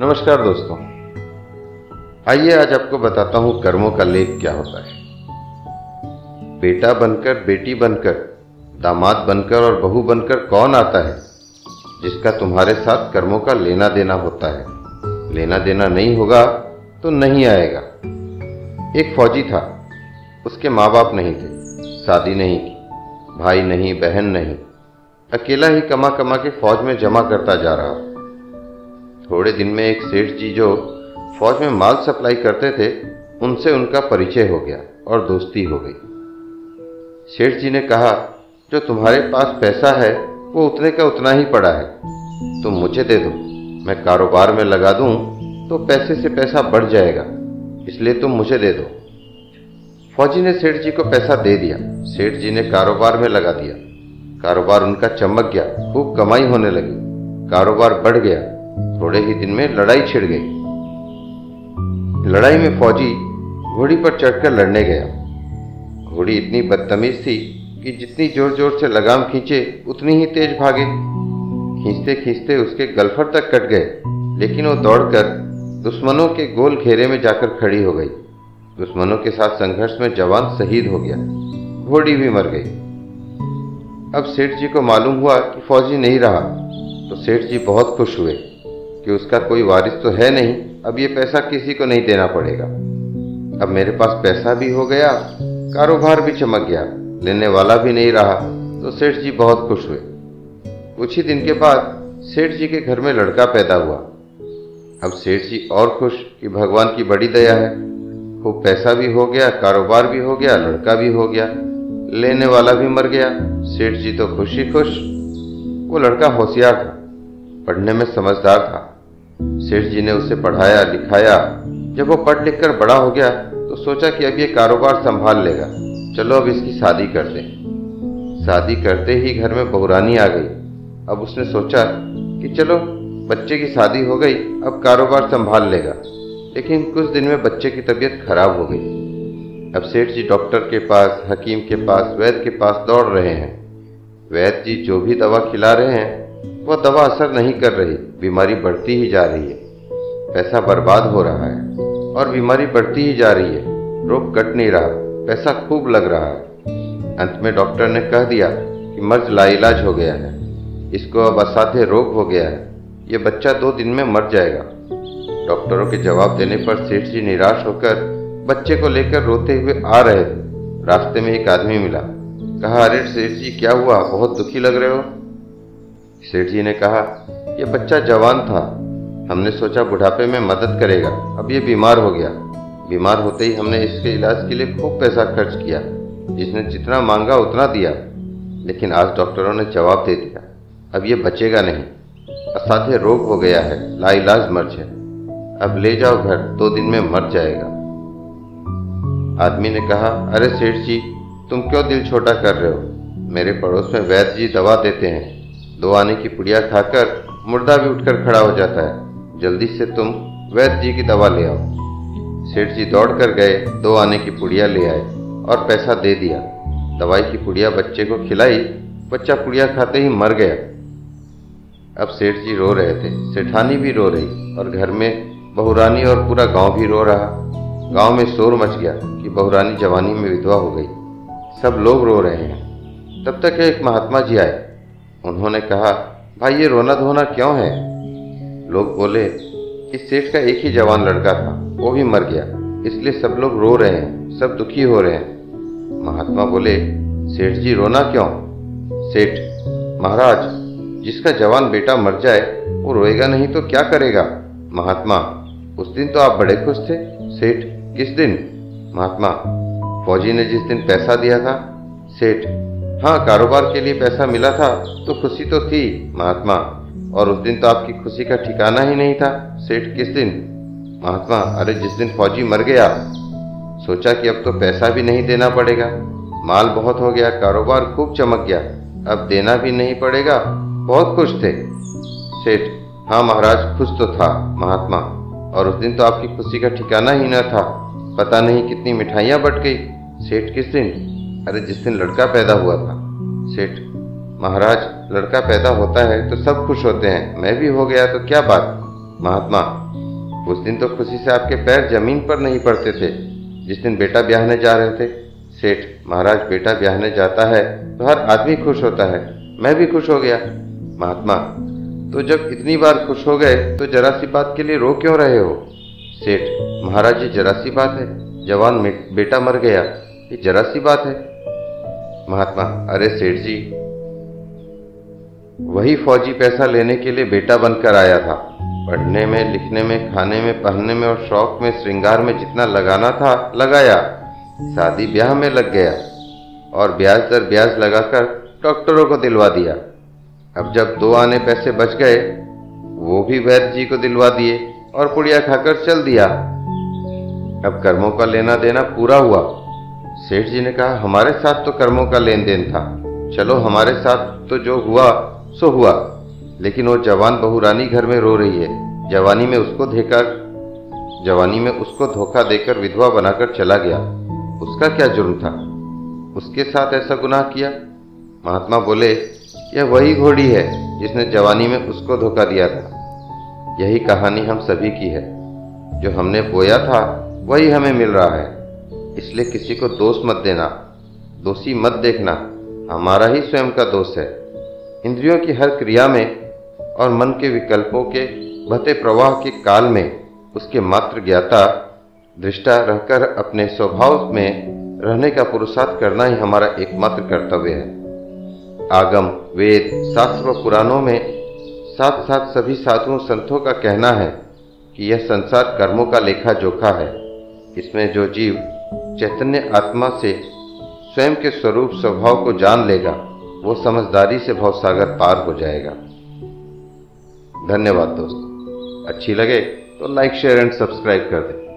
नमस्कार दोस्तों। आइए आज आपको बताता हूँ कर्मों का लेख क्या होता है। बेटा बनकर, बेटी बनकर, दामाद बनकर और बहू बनकर कौन आता है? जिसका तुम्हारे साथ कर्मों का लेना देना होता है। लेना देना नहीं होगा तो नहीं आएगा। एक फौजी था। उसके माँ बाप नहीं थे। शादी नहीं की। भाई नहीं, बहन नहीं। अकेला ही कमा कमा के फौज में जमा करता जा रहा। थोड़े दिन में एक सेठ जी जो फौज में माल सप्लाई करते थे, उनसे उनका परिचय हो गया और दोस्ती हो गई। सेठ जी ने कहा, जो तुम्हारे पास पैसा है, वो उतने का उतना ही पड़ा है। तुम मुझे दे दो, मैं कारोबार में लगा दूँ तो पैसे से पैसा बढ़ जाएगा, इसलिए तुम मुझे दे दो। फौजी ने सेठ जी को पैसा दे दिया। सेठ जी ने कारोबार में लगा दिया। कारोबार उनका चमक गया, खूब कमाई होने लगी। कारोबार बढ़ गया थोड़े ही दिन में लड़ाई छिड़ गई। लड़ाई में फौजी घोड़ी पर चढ़कर लड़ने गया। घोड़ी इतनी बदतमीज थी कि जितनी ज़ोर ज़ोर से लगाम खींचे, उतनी ही तेज भागे। खींचते खींचते उसके गलफर तक कट गए, लेकिन वो दौड़कर दुश्मनों के गोल घेरे में जाकर खड़ी हो गई। दुश्मनों के साथ संघर्ष में जवान शहीद हो गया। घोड़ी भी मर गई। अब सेठ जी को मालूम हुआ कि फौजी नहीं रहा तो सेठ जी बहुत खुश हुए। कि उसका कोई वारिस तो है नहीं, अब ये पैसा किसी को नहीं देना पड़ेगा। अब मेरे पास पैसा भी हो गया, कारोबार भी चमक गया, लेने वाला भी नहीं रहा तो सेठ जी बहुत खुश हुए। कुछ ही दिन के बाद सेठ जी के घर में लड़का पैदा हुआ। अब सेठ जी और खुश कि भगवान की बड़ी दया है। खूब पैसा भी हो गया, कारोबार भी हो गया, लड़का भी हो गया, लेने वाला भी मर गया। सेठ जी तो खुश ही खुश, वो लड़का होशियार था, पढ़ने में समझदार था। सेठ जी ने उसे पढ़ाया, लिखाया। जब वो पढ़ लिख कर बड़ा हो गया तो सोचा कि अब ये कारोबार संभाल लेगा। चलो अब इसकी शादी कर दें। शादी करते ही घर में बहुरानी आ गई। अब उसने सोचा कि चलो, बच्चे की शादी हो गई, अब कारोबार संभाल लेगा। लेकिन कुछ दिन में बच्चे की तबीयत खराब हो गई। अब सेठ जी डॉक्टर के पास, हकीम के पास, वैद्य के पास दौड़ रहे हैं। वैद्य जी जो भी दवा खिला रहे हैं वह दवा असर नहीं कर रही, बीमारी बढ़ती ही जा रही है। पैसा बर्बाद हो रहा है और बीमारी बढ़ती ही जा रही है। रोग कट नहीं रहा, पैसा खूब लग रहा है। अंत में डॉक्टर ने कह दिया कि मर्ज लाइलाज हो गया है। इसको अब असाध्य रोग हो गया है। ये बच्चा दो दिन में मर जाएगा। डॉक्टरों के जवाब देने पर सेठ जी निराश होकर बच्चे को लेकर रोते हुए आ रहे थे। रास्ते में एक आदमी मिला। कहा, अरे सेठ जी, क्या हुआ? बहुत दुखी लग रहे हो? सेठ जी ने कहा यह बच्चा जवान था। हमने सोचा बुढ़ापे में मदद करेगा। अब ये बीमार हो गया। बीमार होते ही हमने इसके इलाज के लिए खूब पैसा खर्च किया। जिसने जितना मांगा, उतना दिया। लेकिन आज डॉक्टरों ने जवाब दे दिया। अब ये बचेगा नहीं। असाध्य रोग हो गया है। लाइलाज मर्ज है। अब ले जाओ घर। दो दिन में मर जाएगा। आदमी ने कहा, अरे सेठ जी, तुम क्यों दिल छोटा कर रहे हो? मेरे पड़ोस में वैद्य जी दवा देते हैं। दो आने की पुड़िया खाकर मुर्दा भी उठकर खड़ा हो जाता है। जल्दी से तुम वैद्य जी की दवा ले आओ। सेठ जी दौड़ कर गए, दो आने की पुड़िया ले आए और पैसा दे दिया। दवाई की पुड़िया बच्चे को खिलाई, बच्चा पुड़िया खाते ही मर गया। अब सेठ जी रो रहे थे, सेठानी भी रो रही और घर में बहुरानी और पूरा गाँव भी रो रहा। गाँव में शोर मच गया कि बहुरानी जवानी में विधवा हो गई। सब लोग रो रहे हैं। तब तक एक महात्मा जी आए। उन्होंने कहा, भाई, ये रोना धोना क्यों है? लोग बोले, इस सेठ का एक ही जवान लड़का था, वो भी मर गया, इसलिए सब लोग रो रहे हैं, सब दुखी हो रहे हैं। महात्मा बोले, सेठ जी, रोना क्यों? सेठ, महाराज, जिसका जवान बेटा मर जाए, वो रोएगा नहीं तो क्या करेगा? महात्मा, उस दिन तो आप बड़े खुश थे, सेठ, किस दिन? महात्मा, फौजी ने जिस दिन पैसा दिया था, सेठ हाँ कारोबार के लिए पैसा मिला था तो खुशी तो थी, महात्मा। और उस दिन तो आपकी खुशी का ठिकाना ही नहीं था। सेठ, किस दिन? महात्मा, अरे जिस दिन फौजी मर गया, सोचा कि अब तो पैसा भी नहीं देना पड़ेगा। माल बहुत हो गया, कारोबार खूब चमक गया। अब देना भी नहीं पड़ेगा, बहुत खुश थे। सेठ हाँ महाराज, खुश तो था, महात्मा। और उस दिन तो आपकी खुशी का ठिकाना ही न था। पता नहीं कितनी मिठाइयाँ बट गई। सेठ, किस दिन? अरे जिस दिन लड़का पैदा हुआ था, सेठ, महाराज, लड़का पैदा होता है तो सब खुश होते हैं। मैं भी हो गया तो क्या बात? महात्मा, उस दिन तो खुशी से आपके पैर ज़मीन पर नहीं पड़ते थे। जिस दिन बेटा ब्याहने जा रहे थे, सेठ, महाराज, बेटा ब्याहने जाता है तो हर आदमी खुश होता है। मैं भी खुश हो गया। महात्मा तो जब इतनी बार खुश हो गए तो जरा सी बात के लिए रो क्यों रहे हो? सेठ, महाराज ये जरा सी बात है। जवान बेटा मर गया, ये जरा सी बात है। महात्मा, अरे सेठ जी, वही फौजी पैसा लेने के लिए बेटा बनकर आया था। पढ़ने में, लिखने में, खाने में, पहनने में और शौक में, श्रृंगार में जितना लगाना था, लगाया। शादी ब्याह में लग गया और ब्याज दर ब्याज लगाकर डॉक्टरों को दिलवा दिया। अब जब दो आने पैसे बच गए, वो भी वैद्य जी को दिलवा दिए और पुड़िया खाकर चल दिया। अब कर्मों का लेना देना पूरा हुआ। सेठ जी ने कहा, हमारे साथ तो कर्मों का लेन देन था। चलो, हमारे साथ तो जो हुआ, सो हुआ। लेकिन वो जवान बहुरानी घर में रो रही है। जवानी में उसको देकर जवानी में उसको धोखा देकर विधवा बनाकर चला गया। उसका क्या जुर्म था? उसके साथ ऐसा गुनाह किया? महात्मा बोले, यह वही घोड़ी है जिसने जवानी में उसको धोखा दिया था। यही कहानी हम सभी की है। जो हमने बोया था, वही हमें मिल रहा है। इसलिए किसी को दोष मत देना। दोषी मत देखना। हमारा ही स्वयं का दोष है। इंद्रियों की हर क्रिया में और मन के विकल्पों के बहते प्रवाह के काल में उसके मात्र ज्ञाता दृष्टा रहकर अपने स्वभाव में रहने का पुरुषार्थ करना ही हमारा एकमात्र कर्तव्य है। आगम, वेद, शास्त्र व पुराणों में साथ साथ सभी साधुओं, संतों का कहना है कि यह संसार कर्मों का लेखा जोखा है। इसमें जो जीव चैतन्य आत्मा से स्वयं के स्वरूप स्वभाव को जान लेगा, वो समझदारी से भवसागर पार हो जाएगा। धन्यवाद दोस्तों। अच्छी लगे तो लाइक शेयर एंड सब्सक्राइब कर दें।